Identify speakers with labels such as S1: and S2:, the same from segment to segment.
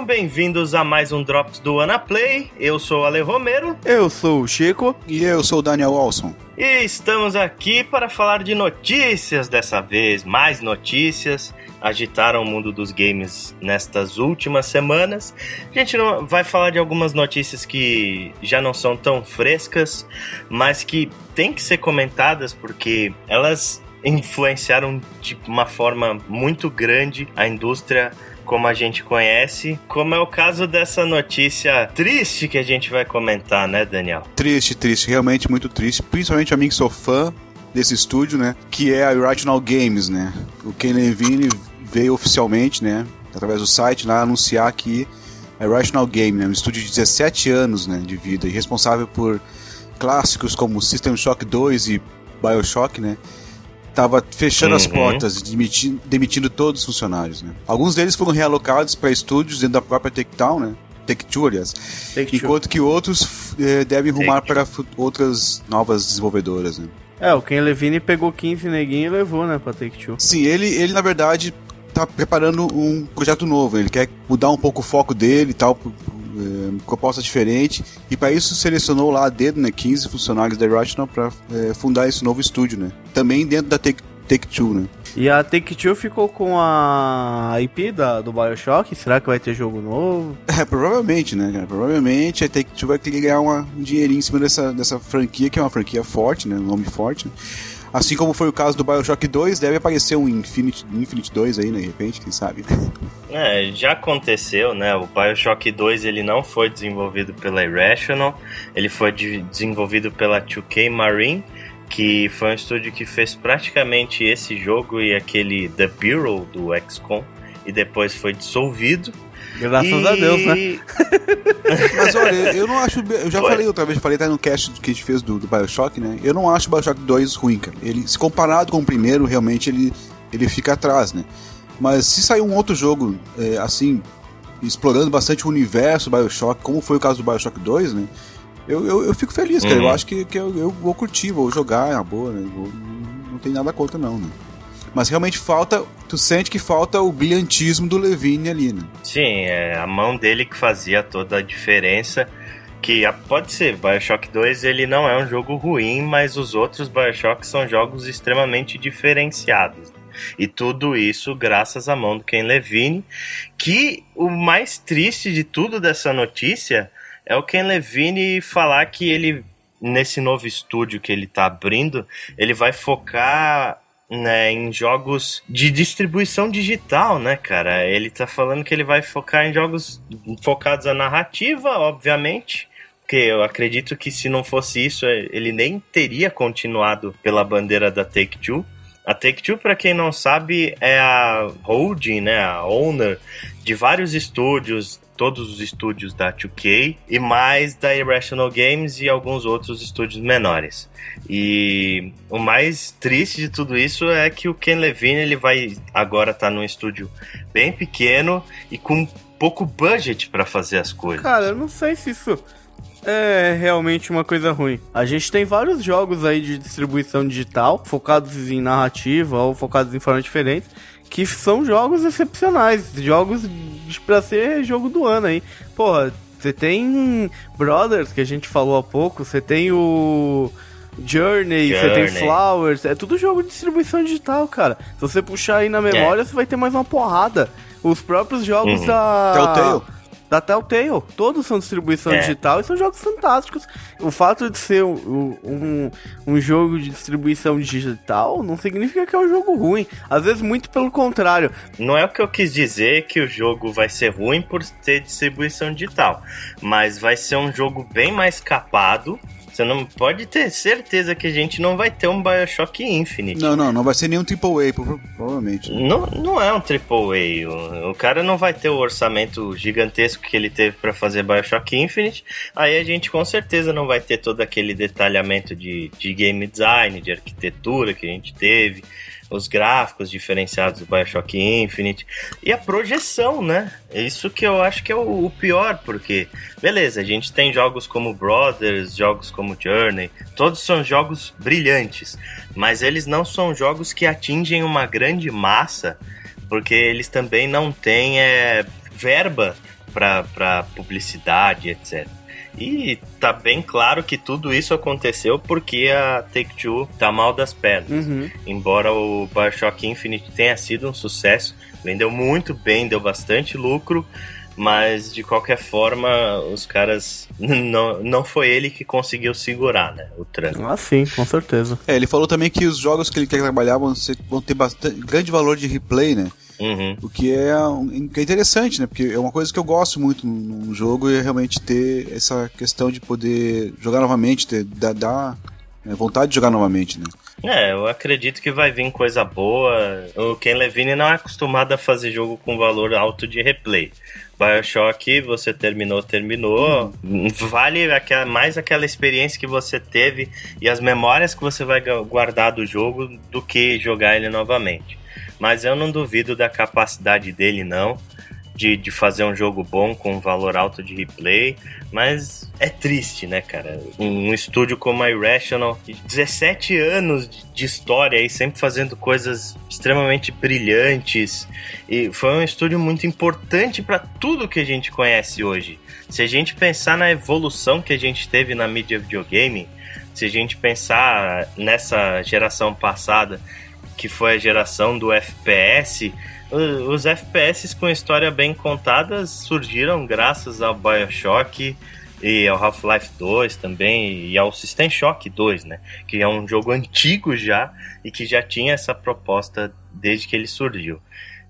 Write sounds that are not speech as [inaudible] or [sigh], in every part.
S1: sejam bem-vindos a mais um Drops do Anaplay. Eu sou o Ale Romero.
S2: Eu sou o Chico.
S3: E eu sou o Daniel Olson.
S1: E estamos aqui para falar de notícias dessa vez, mais notícias agitaram o mundo dos games nestas últimas semanas. A gente não vai falar de algumas notícias que já não são tão frescas, mas que têm que ser comentadas porque elas influenciaram de uma forma muito grande a indústria como a gente conhece, como é o caso dessa notícia triste que a gente vai comentar, né, Daniel?
S3: Triste, triste, realmente muito triste, principalmente a mim que sou fã desse estúdio, né, que é a Irrational Games, né. O Ken Levine veio oficialmente, né, através do site lá anunciar que a Irrational Game, né, um estúdio de 17 anos, né, de vida e responsável por clássicos como System Shock 2 e BioShock, né, estava fechando uhum. as portas, demitindo, demitindo todos os funcionários. Né? Alguns deles foram realocados para estúdios dentro da própria Take-Town, né? Take-Two, aliás. Take enquanto que outros eh, devem rumar para outras novas desenvolvedoras. Né?
S2: É, o Ken Levine pegou 15 neguinhos e levou, né, pra Take-Two.
S3: Sim, ele, ele na verdade tá preparando um projeto novo. Ele quer mudar um pouco o foco dele e tal, é, proposta diferente. E para isso selecionou lá a dedo, né, 15 funcionários da Irrational para é, fundar esse novo estúdio, né? Também dentro da Take, Take Two, né?
S2: E a Take-Two ficou com a IP da, do Bioshock? Será que vai ter jogo novo? [laughs]
S3: É, provavelmente, né, cara? Provavelmente a Take-Two vai querer ganhar uma, um dinheirinho em cima dessa, dessa franquia, que é uma franquia forte, né? Um nome forte. Né? Assim como foi o caso do Bioshock 2, deve aparecer um Infinite, Infinite 2 aí, né, de repente, quem sabe. [laughs]
S1: É, já aconteceu, né? O Bioshock 2 ele não foi desenvolvido pela Irrational, ele foi de, desenvolvido pela 2K Marine, que foi um estúdio que fez praticamente esse jogo e aquele The Bureau do XCOM, e depois foi dissolvido.
S2: Graças e... a Deus, né? [laughs]
S3: Mas olha, eu não acho. Eu já Foi. falei outra vez, falei até no cast que a gente fez do, do Bioshock, né? Eu não acho o Bioshock 2 ruim, cara. Ele, se comparado com o primeiro, realmente ele, ele fica atrás, né? Mas se sair um outro jogo, é, assim, explorando bastante o universo do Bioshock, como foi o caso do Bioshock 2, né? Eu, eu, eu fico feliz, cara. Uhum. Eu acho que, que eu, eu, vou curtir, vou jogar, é uma boa, né? Vou, não tem nada contra, não, né? Mas realmente falta. Tu sente que falta o brilhantismo do Levine ali, né?
S1: Sim, é a mão dele que fazia toda a diferença. Que pode ser, Bioshock 2 ele não é um jogo ruim, mas os outros Bioshock são jogos extremamente diferenciados. E tudo isso graças à mão do Ken Levine, que o mais triste de tudo dessa notícia é o Ken Levine falar que ele nesse novo estúdio que ele está abrindo, ele vai focar né, em jogos de distribuição digital, né, cara? Ele tá falando que ele vai focar em jogos focados na narrativa, obviamente. Porque eu acredito que se não fosse isso, ele nem teria continuado pela bandeira da Take-Two. A Take-Two, para quem não sabe, é a holding, né, a owner de vários estúdios todos os estúdios da 2K e mais da Irrational Games e alguns outros estúdios menores. E o mais triste de tudo isso é que o Ken Levine ele vai agora estar tá num estúdio bem pequeno e com pouco budget para fazer as coisas.
S2: Cara, eu não sei se isso é realmente uma coisa ruim. A gente tem vários jogos aí de distribuição digital, focados em narrativa ou focados em formas diferentes, que são jogos excepcionais, jogos pra ser jogo do ano aí. Porra, você tem Brothers, que a gente falou há pouco, você tem o Journey, você tem Flowers, é tudo jogo de distribuição digital, cara. Se você puxar aí na memória, é. você vai ter mais uma porrada. Os próprios jogos uhum. da.
S3: Telltale
S2: da Telltale. Todos são distribuição é. digital e são jogos fantásticos. O fato de ser um, um, um, jogo de distribuição digital não significa que é um jogo ruim. Às vezes, muito pelo contrário.
S1: Não é o que eu quis dizer que o jogo vai ser ruim por ter distribuição digital, mas vai ser um jogo bem mais capado você não pode ter certeza que a gente não vai ter um Bioshock Infinite.
S3: Não, não, não vai ser nenhum AAA, provavelmente.
S1: Não, não é um AAA. O, o cara não vai ter o orçamento gigantesco que ele teve para fazer Bioshock Infinite. Aí a gente com certeza não vai ter todo aquele detalhamento de, de game design, de arquitetura que a gente teve os gráficos diferenciados do Bioshock Infinite e a projeção, né? Isso que eu acho que é o, pior, porque, beleza, a gente tem jogos como Brothers, jogos como Journey, todos são jogos brilhantes, mas eles não são jogos que atingem uma grande massa porque eles também não têm é, verba para publicidade, etc. E tá bem claro que tudo isso aconteceu porque a Take-Two tá mal das pernas.
S2: Uhum.
S1: Embora o Bioshock Infinite tenha sido um sucesso, vendeu muito bem, deu bastante lucro, mas de qualquer forma, os caras. [laughs] Não, não foi ele que conseguiu segurar, né? O trânsito.
S2: Ah, sim, com certeza.
S3: É, ele falou também que os jogos que ele quer trabalhar vão, ser, vão ter bastante, grande valor de replay, né?
S1: Uhum.
S3: O que é, um, que é interessante, né? Porque é uma coisa que eu gosto muito num jogo é realmente ter essa questão de poder jogar novamente, ter dar, dar é, vontade de jogar novamente, né?
S1: É, eu acredito que vai vir coisa boa. O Ken Levine não é acostumado a fazer jogo com valor alto de replay. Bioshock, você terminou, terminou. Vale aquela, mais aquela experiência que você teve e as memórias que você vai guardar do jogo do que jogar ele novamente. Mas eu não duvido da capacidade dele, não de, de fazer um jogo bom com um valor alto de replay, mas é triste, né, cara? Um, um estúdio como a Irrational, 17 anos de história e sempre fazendo coisas extremamente brilhantes, e foi um estúdio muito importante para tudo que a gente conhece hoje. Se a gente pensar na evolução que a gente teve na mídia videogame, se a gente pensar nessa geração passada, que foi a geração do FPS, os FPS com história bem contadas surgiram graças ao Bioshock e ao Half-Life 2 também e ao System Shock 2, né? Que é um jogo antigo já e que já tinha essa proposta desde que ele surgiu.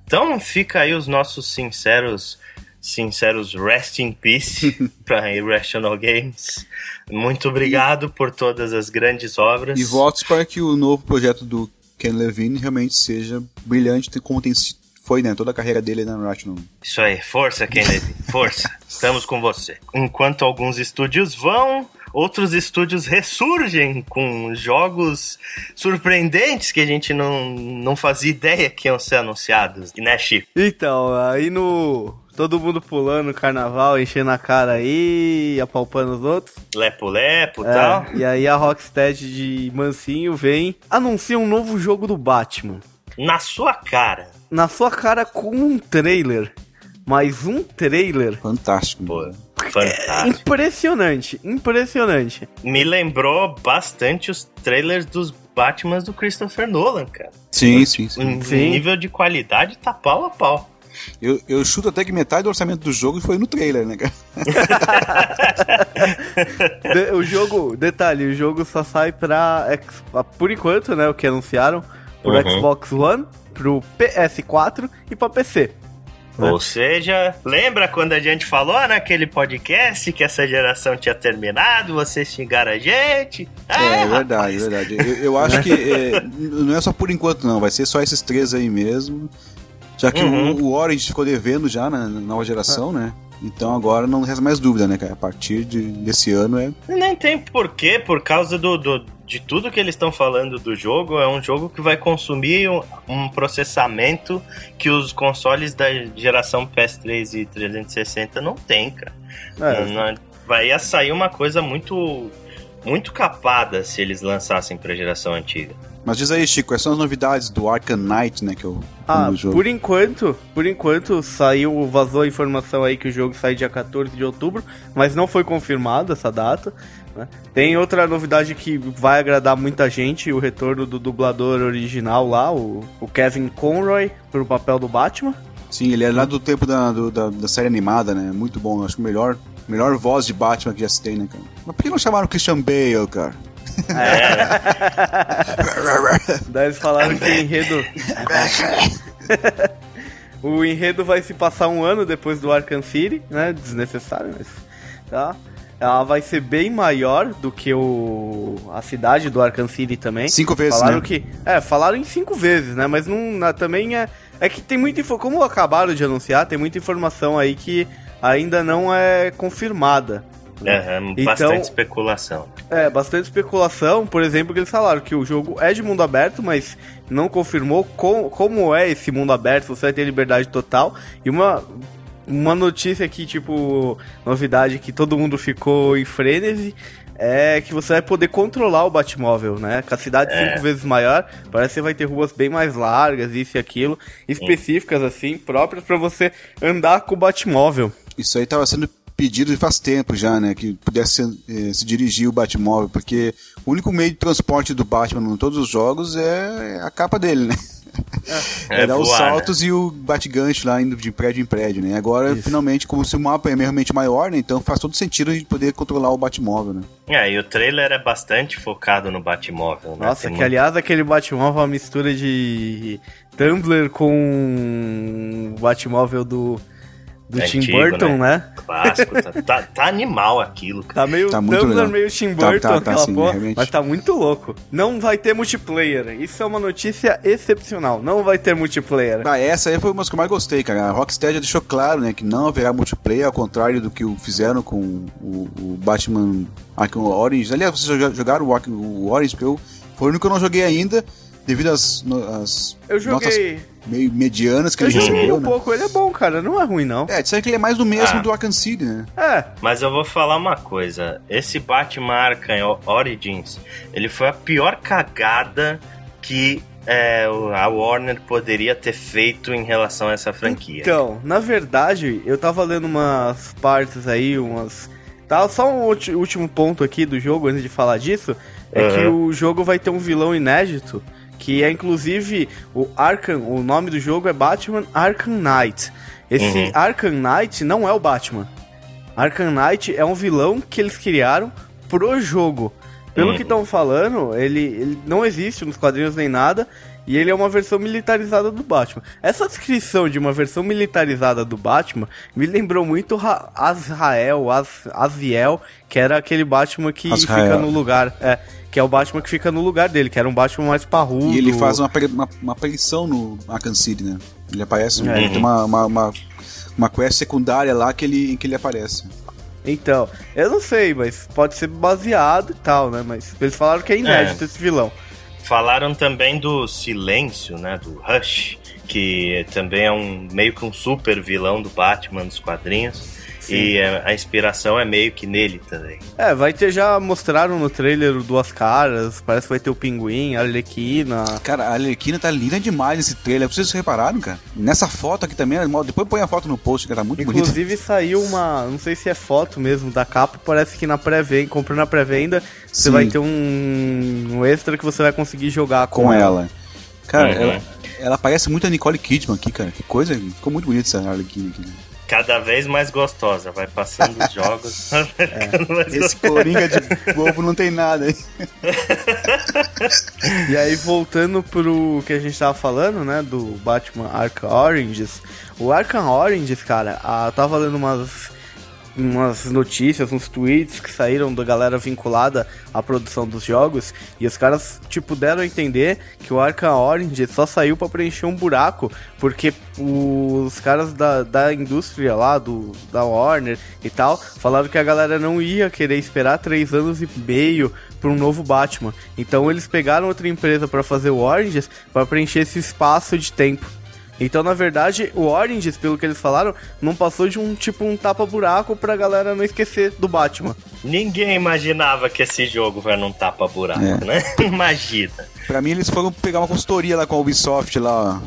S1: Então fica aí os nossos sinceros sinceros rest in peace [laughs] para Irrational Games. Muito obrigado por todas as grandes obras.
S3: E votos para que o novo projeto do Ken Levine realmente seja brilhante como tem foi, né? Toda a carreira dele na Rational.
S1: Isso aí, força, Kennedy, força. [laughs] Estamos com você. Enquanto alguns estúdios vão, outros estúdios ressurgem com jogos surpreendentes que a gente não, não fazia ideia que iam ser anunciados, né, Chico?
S2: Então, aí no. Todo mundo pulando carnaval, enchendo a cara aí, apalpando os outros.
S1: Lepo-lepo e
S2: É,
S1: tal.
S2: e aí a Rocksteady de mansinho vem, anuncia um novo jogo do Batman.
S1: Na sua cara.
S2: Na sua cara com um trailer. Mas um trailer
S3: Fantástico.
S1: Pô, fantástico.
S2: impressionante, impressionante.
S1: Me lembrou bastante os trailers dos Batmans do Christopher Nolan, cara.
S3: Sim, sim, sim.
S2: Sim.
S1: nível de qualidade tá pau a pau.
S3: Eu, eu chuto até que metade do orçamento do jogo foi no trailer, né, cara? [laughs]
S2: De- o jogo, detalhe, o jogo só sai pra. X- Por enquanto, né? O que anunciaram, pro
S1: Uhum.
S2: Xbox One, pro PS4 e pra PC. Né?
S1: Ou seja, lembra quando a gente falou naquele podcast que essa geração tinha terminado, vocês xingaram a gente?
S3: É,
S1: Ah,
S3: verdade,
S1: rapaz.
S3: verdade. Eu, eu acho que é, não é só por enquanto, não. Vai ser só esses três aí mesmo. Já que
S1: Uhum.
S3: o, o Orange ficou devendo já na, na nova geração, né? Então agora não resta mais dúvida, né, cara? A partir de, desse ano é.
S1: Nem tem porquê, por causa do, do- de tudo que eles estão falando do jogo. É um jogo que vai consumir um, um processamento que os consoles da geração PS3 e 360 não tem, cara.
S2: É,
S1: Não- vai sair uma coisa muito, muito capada se eles lançassem pra geração antiga.
S3: Mas diz aí, Chico, quais são as novidades do Arkham Knight, né? Que o
S2: Ah, por enquanto, por enquanto saiu, vazou a informação aí que o jogo sai dia 14 de outubro, mas não foi confirmada essa data. né? Tem outra novidade que vai agradar muita gente, o retorno do dublador original lá, o, o Kevin Conroy, pro papel do Batman.
S3: Sim, ele é lá do tempo da, do- da, da série animada, né? Muito bom. Acho que o melhor, melhor voz de Batman que já se tem, né, cara? Mas por que não chamaram o Christian Bale, cara? [laughs]
S2: Daí eles falaram que o enredo. [laughs] o enredo vai se passar um ano depois do Arkham City, né? Desnecessário, mas. Tá? Ela vai ser bem maior do que o a cidade do Arkham City também.
S3: Cinco vezes,
S2: falaram
S3: né?
S2: que É, falaram em cinco vezes, né? Mas não, na- também é. É que tem muita. Como acabaram de anunciar, tem muita informação aí que ainda não é confirmada.
S1: Aham,
S2: Então-
S1: bastante especulação.
S2: É, bastante especulação, por exemplo, que eles falaram que o jogo é de mundo aberto, mas não confirmou com- como é esse mundo aberto, você vai ter liberdade total. E uma, uma notícia que, tipo, novidade que todo mundo ficou em frenesi, é que você vai poder controlar o Batmóvel, né? Com a cidade é. cinco vezes maior, parece que você vai ter ruas bem mais largas, isso e aquilo, específicas assim, próprias para você andar com o Batmóvel.
S3: Isso aí tava sendo pedido faz tempo já, né? Que pudesse eh, se dirigir o Batmóvel, porque o único meio de transporte do Batman em todos os jogos é a capa dele, né? É, [laughs] é dar os né? saltos né? e o bate-gancho lá indo de prédio em prédio, né? Agora, Isso. finalmente, como se o mapa é realmente maior, né? Então faz todo sentido a gente poder controlar o Batmóvel, né?
S1: É, e o trailer é bastante focado no Batmóvel,
S2: né? Nossa, Tem que muito... aliás aquele Batmóvel é uma mistura de Tumblr com o Batmóvel do do é Tim antigo, Burton, né? né?
S1: Clássico. Tá, tá, tá, animal aquilo.
S2: Cara. Tá meio
S3: tá muito
S2: Tumblr, meio Tim tá, Burton, tá, tá, aquela sim, porra. Realmente. Mas tá muito louco. Não vai ter multiplayer. Isso é uma notícia excepcional. Não vai ter multiplayer.
S3: Ah, essa aí foi uma das que eu mais gostei, cara. A Rocksteady já deixou claro, né, que não haverá multiplayer, ao contrário do que fizeram com o, o Batman Arkham Origins. Aliás, vocês jogaram o, Arkham, o Origins, porque eu, foi o único que eu não joguei ainda devido às, às
S2: eu joguei.
S3: notas meio medianas que
S2: eu
S3: ele
S2: recebeu. um né? pouco, ele é bom, cara, não é ruim não.
S3: É, disseram que ele é mais do mesmo ah. do Arkham City, né?
S2: É.
S1: Mas eu vou falar uma coisa, esse Batman Arkham Origins, ele foi a pior cagada que é, a Warner poderia ter feito em relação a essa franquia.
S2: Então, na verdade, eu tava lendo umas partes aí, umas... Tá, só um último ponto aqui do jogo, antes de falar disso, é uhum. que o jogo vai ter um vilão inédito, que é inclusive o Arkham, o nome do jogo é Batman Arkham Knight. Esse uhum. Arkham Knight não é o Batman. Arkham Knight é um vilão que eles criaram pro jogo. Pelo uhum. que estão falando, ele, ele não existe nos quadrinhos nem nada. E ele é uma versão militarizada do Batman. Essa descrição de uma versão militarizada do Batman me lembrou muito Azrael, Aziel, que era aquele Batman que Azrael. fica no lugar. É, que é o Batman que fica no lugar dele, que era um Batman mais parrudo.
S3: E ele faz uma, uma, uma aparição no Arkham City, né? Ele aparece, é. tem uma, uma, uma, uma quest secundária lá que ele, em que ele aparece.
S2: Então, eu não sei, mas pode ser baseado e tal, né? Mas eles falaram que é inédito é. esse vilão.
S1: Falaram também do Silêncio, né? Do Rush, que também é um meio que um super vilão do Batman dos quadrinhos. Sim. E a, inspiração é meio que nele também.
S2: É, vai ter, já mostraram no trailer Duas Caras, parece que vai ter o Pinguim, a Arlequina.
S3: Cara, a Arlequina tá linda demais nesse trailer, vocês repararam, cara? Nessa foto aqui também, depois põe a foto no post, que tá muito
S2: Inclusive,
S3: bonita.
S2: Inclusive saiu uma, não sei se é foto mesmo da capa, parece que na pré-venda, comprando na pré-venda, você vai ter um, um, extra que você vai conseguir jogar com, com ela. ela.
S3: Cara, uhum. ela, ela parece muito a Nicole Kidman aqui, cara. Que coisa, ficou muito bonita essa Arlequina aqui. Né?
S1: Cada vez mais gostosa. Vai passando os jogos. [laughs]
S3: É, esse coringa de bobo não tem nada, hein?
S2: e aí, voltando pro que a gente tava falando, né? Do Batman Arkham Oranges. O Arkham Oranges, cara, a, tava lendo umas umas notícias, uns tweets que saíram da galera vinculada à produção dos jogos e os caras, tipo, deram a entender que o Arkham Orange só saiu para preencher um buraco porque os caras da, da indústria lá, do, da Warner e tal, falaram que a galera não ia querer esperar três anos e meio para um novo Batman. Então eles pegaram outra empresa para fazer o Oranges para preencher esse espaço de tempo. Então, na verdade, o Oranges, pelo que eles falaram, não passou de um tipo um tapa-buraco pra galera não esquecer do Batman.
S1: Ninguém imaginava que esse jogo vai num tapa-buraco, é. né? [laughs] Imagina.
S3: Pra mim, eles foram pegar uma consultoria lá com a Ubisoft lá.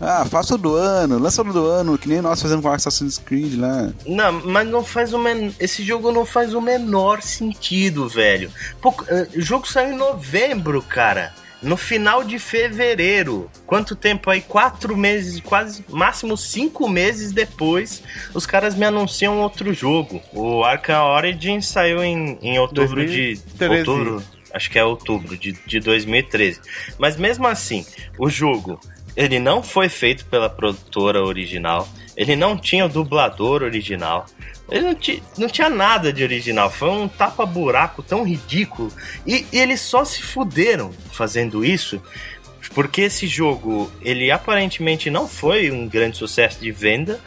S3: Ah, faça do ano, lança do ano, que nem nós fazendo com Assassin's Creed lá.
S1: Não, mas não faz o men... esse jogo não faz o menor sentido, velho. Pô, eh, o jogo saiu em novembro, cara no final de fevereiro. Quanto tempo aí? Quatro meses, quase máximo cinco meses depois, os caras me anunciam outro jogo. O Arkham Origins saiu em, em outubro 2013. de. Outubro, acho que é outubro de, de 2013. Mas mesmo assim, o jogo ele não foi feito pela produtora original. Ele não tinha o dublador original. Ele não, não tinha nada de original. Foi um tapa-buraco tão ridículo. E, e eles só se fuderam fazendo isso. Porque esse jogo, ele aparentemente não foi um grande sucesso de venda.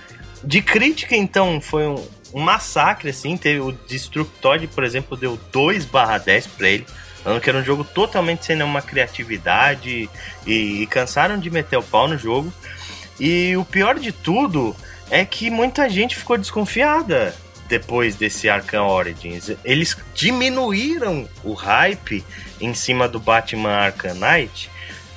S1: De crítica, então, foi um, um massacre, assim. Teve o Destructoid, por exemplo, deu 2 barra 10 pra ele. Falando que era um jogo totalmente sem nenhuma criatividade. E, e cansaram de meter o pau no jogo. E o pior de tudo é que muita gente ficou desconfiada. depois desse Arkham Origins. Eles diminuíram o hype em cima do Batman Arkham Knight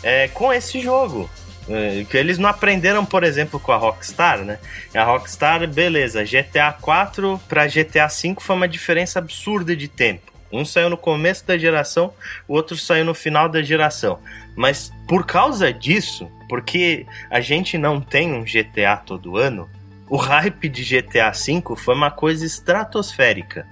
S1: é, com esse jogo. É, que eles não aprenderam, por exemplo, com a Rockstar, né? A Rockstar, beleza, GTA 4 para GTA 5 foi uma diferença absurda de tempo. Um saiu no começo da geração, o outro saiu no final da geração. Mas por causa disso, porque a gente não tem um GTA todo ano, o hype de GTA V foi uma coisa estratosférica.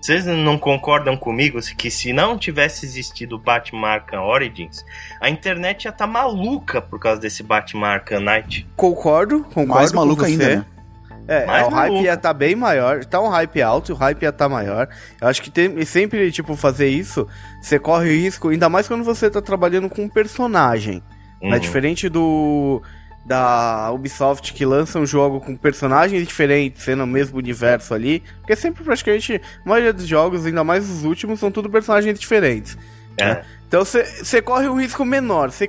S1: Vocês não concordam comigo que se não tivesse existido o Batman Arkham Origins, a internet ia estar tá maluca por causa desse Batman Arkham Knight?
S2: Concordo, concordo
S3: Mais maluca ainda, né?
S2: É, Mais o maluco. hype ia estar tá bem maior. Tá um hype alto, o hype ia estar tá maior. Eu acho que tem, sempre, tipo, fazer isso, você corre risco, ainda mais quando você tá trabalhando com um personagem. Né? Uhum. Né? Diferente do da Ubisoft que lança um jogo com personagens diferentes, sendo o mesmo universo ali. Porque sempre praticamente a maioria dos jogos, ainda mais os últimos, são tudo personagens diferentes. É. Né? Então você corre um risco menor, você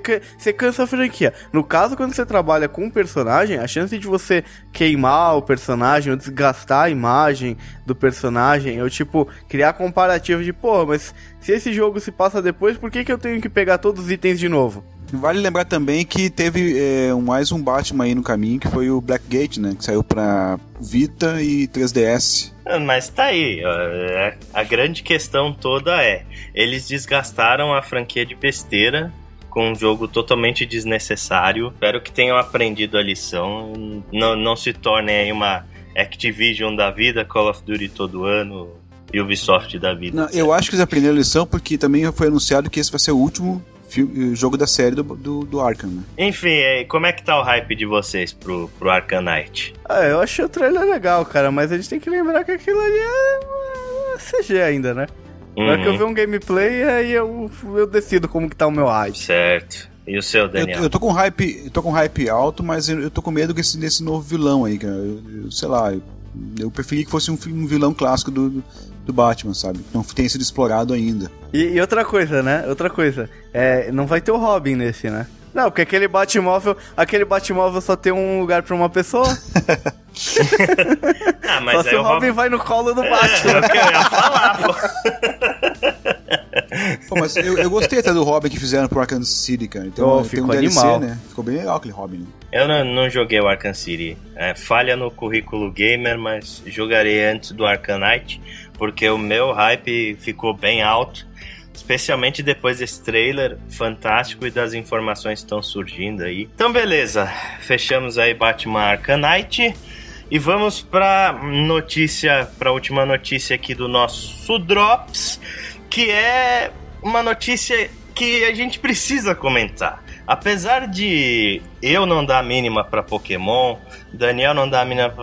S2: cansa a franquia. No caso, quando você trabalha com um personagem, a chance de você queimar o personagem ou desgastar a imagem do personagem, ou tipo, criar comparativo de, pô, mas se esse jogo se passa depois, por que, que eu tenho que pegar todos os itens de novo?
S3: Vale lembrar também que teve é, mais um Batman aí no caminho, que foi o Blackgate, né? Que saiu pra Vita e 3DS.
S1: Ah, mas tá aí, é, a grande questão toda é, eles desgastaram a franquia de besteira com um jogo totalmente desnecessário. Espero que tenham aprendido a lição, não, não se tornem aí uma Activision da vida, Call of Duty todo ano, e Ubisoft da vida.
S3: Não, eu acho que eles aprenderam a lição porque também foi anunciado que esse vai ser o último jogo da série do, do, do Arkham, né?
S1: Enfim, como é que tá o hype de vocês pro, pro Arkham Knight?
S2: Ah, eu achei o trailer legal, cara, mas a gente tem que lembrar que aquilo ali é CG ainda, né? Uhum. Na hora que eu uhum. ver um gameplay, aí eu, eu decido como que tá o meu hype.
S1: Certo. E o seu, Daniel?
S3: Eu, eu tô com hype, eu tô com hype alto, mas eu, eu tô com medo desse, desse novo vilão aí, cara. Eu, eu, sei lá, eu, eu preferi que fosse um, um vilão clássico do, do Batman, sabe? Não tem sido explorado ainda.
S2: E, e outra coisa, né? Outra coisa. É, não vai ter o Robin nesse, né? Não, porque aquele Batmóvel, aquele Batmóvel só tem um lugar pra uma pessoa. [laughs] ah, mas só se o Robin, Robin vai no colo do Batman. [laughs] É,
S1: o que eu ia falar, pô.
S3: pô mas eu, eu, gostei até do Robin que fizeram pro Arkham City, cara. Então, oh,
S2: ficou um DLC, animal. né?
S3: Ficou bem legal aquele Robin. Né?
S1: Eu não, não, joguei o Arkham City. É, falha no currículo gamer, mas jogarei antes do Arkham Knight porque o meu hype ficou bem alto, especialmente depois desse trailer fantástico e das informações que estão surgindo aí. Então, beleza, fechamos aí Batman Arcanite e vamos para notícia, para última notícia aqui do nosso Drops, que é uma notícia que a gente precisa comentar. Apesar de eu não dar a mínima para Pokémon, Daniel não dá a mínima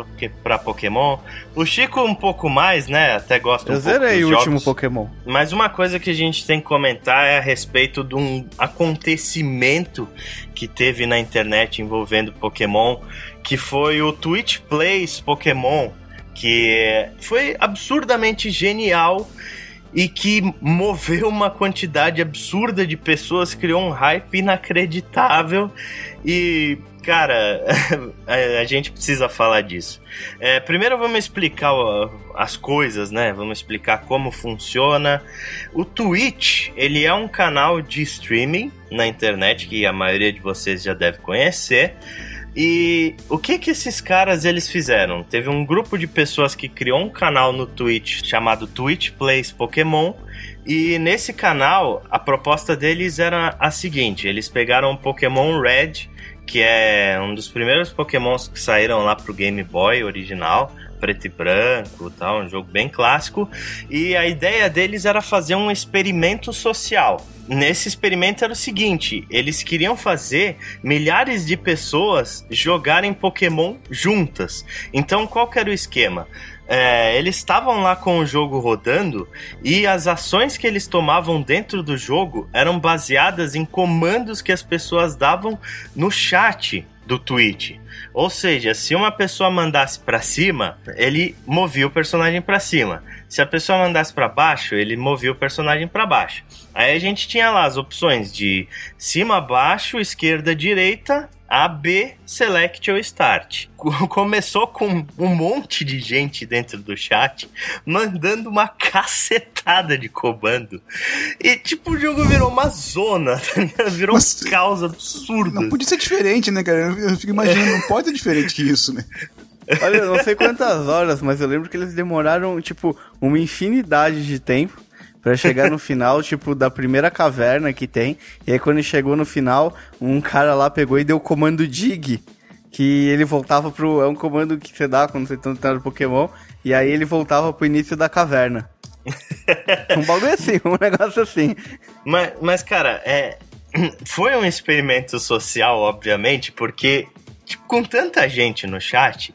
S1: para Pokémon, o Chico um pouco mais, né? Até gosta
S2: eu
S1: um pouco
S2: zerei o jogos. último Pokémon.
S1: Mas uma coisa que a gente tem que comentar é a respeito de um acontecimento que teve na internet envolvendo Pokémon, que foi o Twitch Plays Pokémon, que foi absurdamente genial e que moveu uma quantidade absurda de pessoas, criou um hype inacreditável e cara, [laughs] a gente precisa falar disso. É, primeiro vamos explicar as coisas, né? Vamos explicar como funciona. O Twitch, ele é um canal de streaming na internet que a maioria de vocês já deve conhecer. E o que que esses caras eles fizeram? Teve um grupo de pessoas que criou um canal no Twitch chamado Twitch Plays Pokémon. E nesse canal, a proposta deles era a seguinte: eles pegaram o Pokémon Red, que é um dos primeiros Pokémons que saíram lá pro Game Boy original, preto e branco, tal, um jogo bem clássico. E a ideia deles era fazer um experimento social. Nesse experimento era o seguinte: eles queriam fazer milhares de pessoas jogarem Pokémon juntas. Então, qual era o esquema? É, eles estavam lá com o jogo rodando e as ações que eles tomavam dentro do jogo eram baseadas em comandos que as pessoas davam no chat do Twitch. Ou seja, se uma pessoa mandasse para cima, ele movia o personagem para cima. Se a pessoa mandasse para baixo, ele movia o personagem para baixo. Aí a gente tinha lá as opções de cima, baixo, esquerda, direita A, B, Select ou Start. [laughs] Começou com um monte de gente dentro do chat mandando uma cacetada de comando. E, tipo, o jogo virou uma zona, tá [laughs] virou Mas, um caos absurdo.
S3: Não podia ser diferente, né, cara? Eu fico imaginando, não pode ser diferente que isso, né?
S2: Olha, não sei quantas horas, mas eu lembro que eles demoraram, tipo, uma infinidade de tempo para chegar no final, [laughs] tipo, da primeira caverna que tem. E aí quando chegou no final, um cara lá pegou e deu o comando dig. Que ele voltava pro. É um comando que você dá quando você tá tentando Pokémon. E aí ele voltava pro início da caverna. [laughs] um bagulho assim, um negócio assim.
S1: Mas, mas cara, é. [clears throat] Foi um experimento social, obviamente, porque tipo, com tanta gente no chat,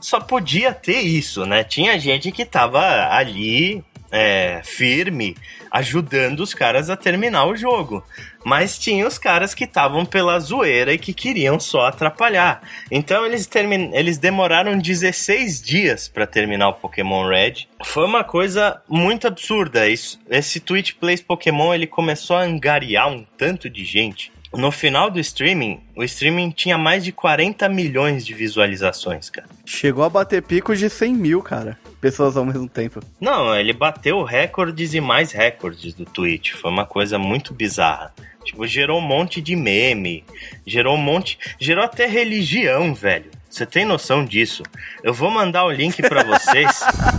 S1: só podia ter isso, né? Tinha gente que tava ali é, firme, ajudando os caras a terminar o jogo. Mas tinha os caras que estavam pela zoeira e que queriam só atrapalhar. Então eles, termin... eles demoraram 16 dias para terminar o Pokémon Red. Foi uma coisa muito absurda. Isso, esse Twitch Plays Pokémon ele começou a angariar um tanto de gente no final do streaming, o streaming tinha mais de 40 milhões de visualizações, cara.
S2: Chegou a bater picos de 100 mil, cara. Pessoas ao mesmo tempo.
S1: Não, ele bateu recordes e mais recordes do Twitch. Foi uma coisa muito bizarra. Tipo, gerou um monte de meme, gerou um monte. Gerou até religião, velho. Você tem noção disso? Eu vou mandar o link para vocês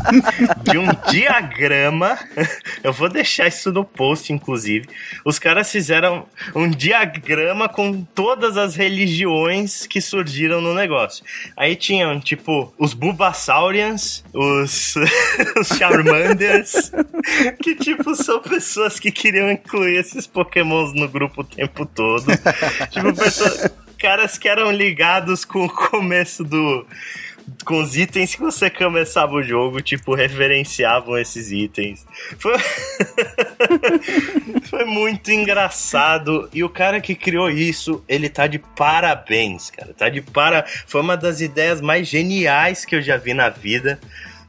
S1: [laughs] de um diagrama. [laughs] Eu vou deixar isso no post, inclusive. Os caras fizeram um diagrama com todas as religiões que surgiram no negócio. Aí tinham, tipo, os Bulbasaurians, os, [laughs] os Charmanders, que, tipo, são pessoas que queriam incluir esses pokémons no grupo o tempo todo. Tipo, pessoas caras que eram ligados com o começo do. Com os itens que você começava o jogo, tipo, referenciavam esses itens. Foi, [laughs] Foi muito engraçado. E o cara que criou isso, ele tá de parabéns, cara. Tá de para. Foi uma das ideias mais geniais que eu já vi na vida.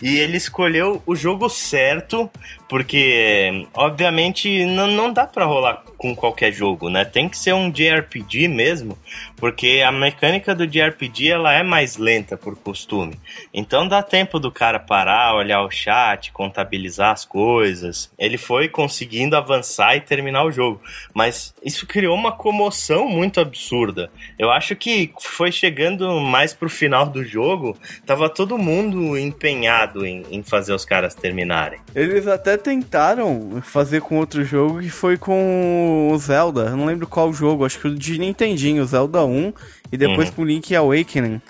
S1: E ele escolheu o jogo certo, porque, obviamente, não, não dá para rolar com qualquer jogo, né? Tem que ser um JRPG mesmo, porque a mecânica do JRPG ela é mais lenta por costume. Então dá tempo do cara parar, olhar o chat, contabilizar as coisas. Ele foi conseguindo avançar e terminar o jogo, mas isso criou uma comoção muito absurda. Eu acho que foi chegando mais pro final do jogo, tava todo mundo empenhado em, em fazer os caras terminarem.
S2: Eles até tentaram fazer com outro jogo que foi com o Zelda, eu não lembro qual jogo, acho que o de Nintendinho, o Zelda 1, e depois uhum. com o Link Awakening.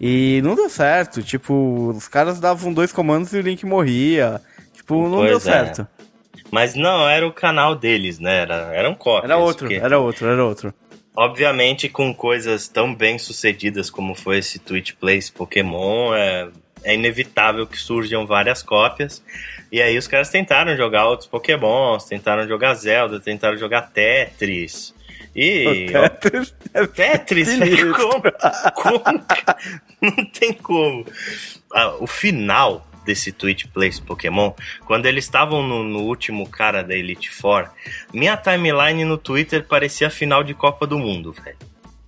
S2: E não deu certo, tipo, os caras davam dois comandos e o Link morria. Tipo, não pois deu é. certo.
S1: Mas não, era o canal deles, né? Era, eram cópias.
S2: Era outro, porque... era outro, era outro.
S1: Obviamente, com coisas tão bem sucedidas como foi esse Twitch Plays Pokémon, é, é inevitável que surjam várias cópias. E aí os caras tentaram jogar outros Pokémons, tentaram jogar Zelda, tentaram jogar Tetris. E. O Tetris, é Tetris como, como, Não tem como. Ah, o final desse Twitch Plays Pokémon, quando eles estavam no, no, último cara da Elite Four, minha timeline no Twitter parecia final de Copa do Mundo, velho.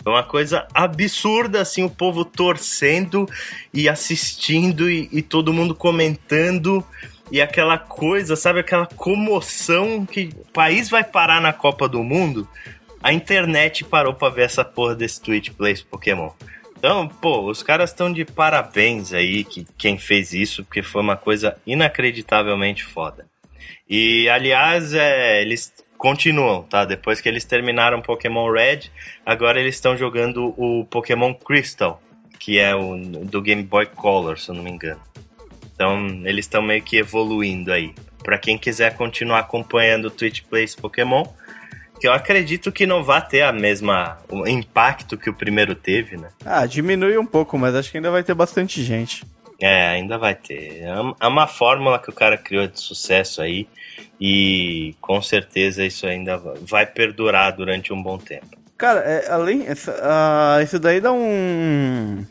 S1: Foi uma coisa absurda, assim, o povo torcendo e assistindo e, e todo mundo comentando e aquela coisa, sabe, aquela comoção que o país vai parar na Copa do Mundo, a internet parou pra ver essa porra desse Twitch Plays Pokémon. Então, pô, os caras estão de parabéns aí, que quem fez isso, porque foi uma coisa inacreditavelmente foda. E, aliás, é, eles continuam, tá? Depois que eles terminaram Pokémon Red, agora eles estão jogando o Pokémon Crystal, que é o do Game Boy Color, se eu não me engano. Então, eles estão meio que evoluindo aí. Para quem quiser continuar acompanhando o Twitch Plays Pokémon, que eu acredito que não vai ter a mesma o impacto que o primeiro teve, né?
S2: Ah, diminui um pouco, mas acho que ainda vai ter bastante gente.
S1: É, ainda vai ter. É, é uma fórmula que o cara criou de sucesso aí e com certeza isso ainda vai perdurar durante um bom tempo.
S2: Cara, é, além. Essa, uh, isso daí dá um.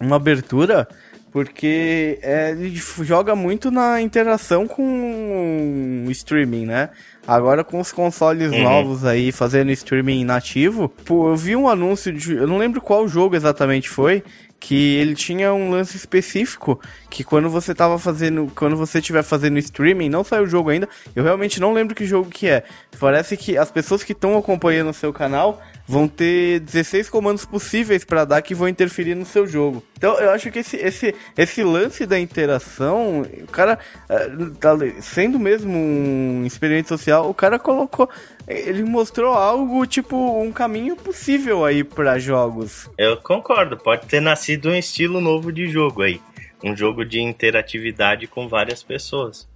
S2: Uma abertura porque é, ele joga muito na interação com o streaming, né? Agora com os consoles uhum. novos aí fazendo streaming nativo, pô, eu vi um anúncio de. Eu não lembro qual jogo exatamente foi, que ele tinha um lance específico que quando você tava fazendo, quando você estiver fazendo streaming, não saiu o jogo ainda, eu realmente não lembro que jogo que é. Parece que as pessoas que estão acompanhando o seu canal vão ter 16 comandos possíveis para dar que vão interferir no seu jogo. Então eu acho que esse, esse, esse lance da interação, o cara, eh, tá sendo mesmo um experiente social, o cara colocou ele mostrou algo tipo um caminho possível aí para jogos.
S1: Eu concordo, pode ter nascido um estilo novo de jogo aí, um jogo de interatividade com várias pessoas.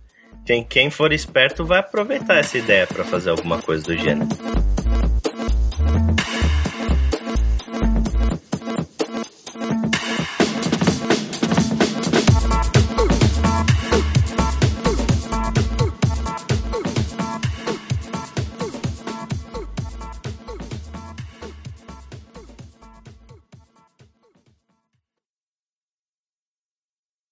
S1: Quem, quem for esperto vai aproveitar essa ideia para fazer alguma coisa do gênero.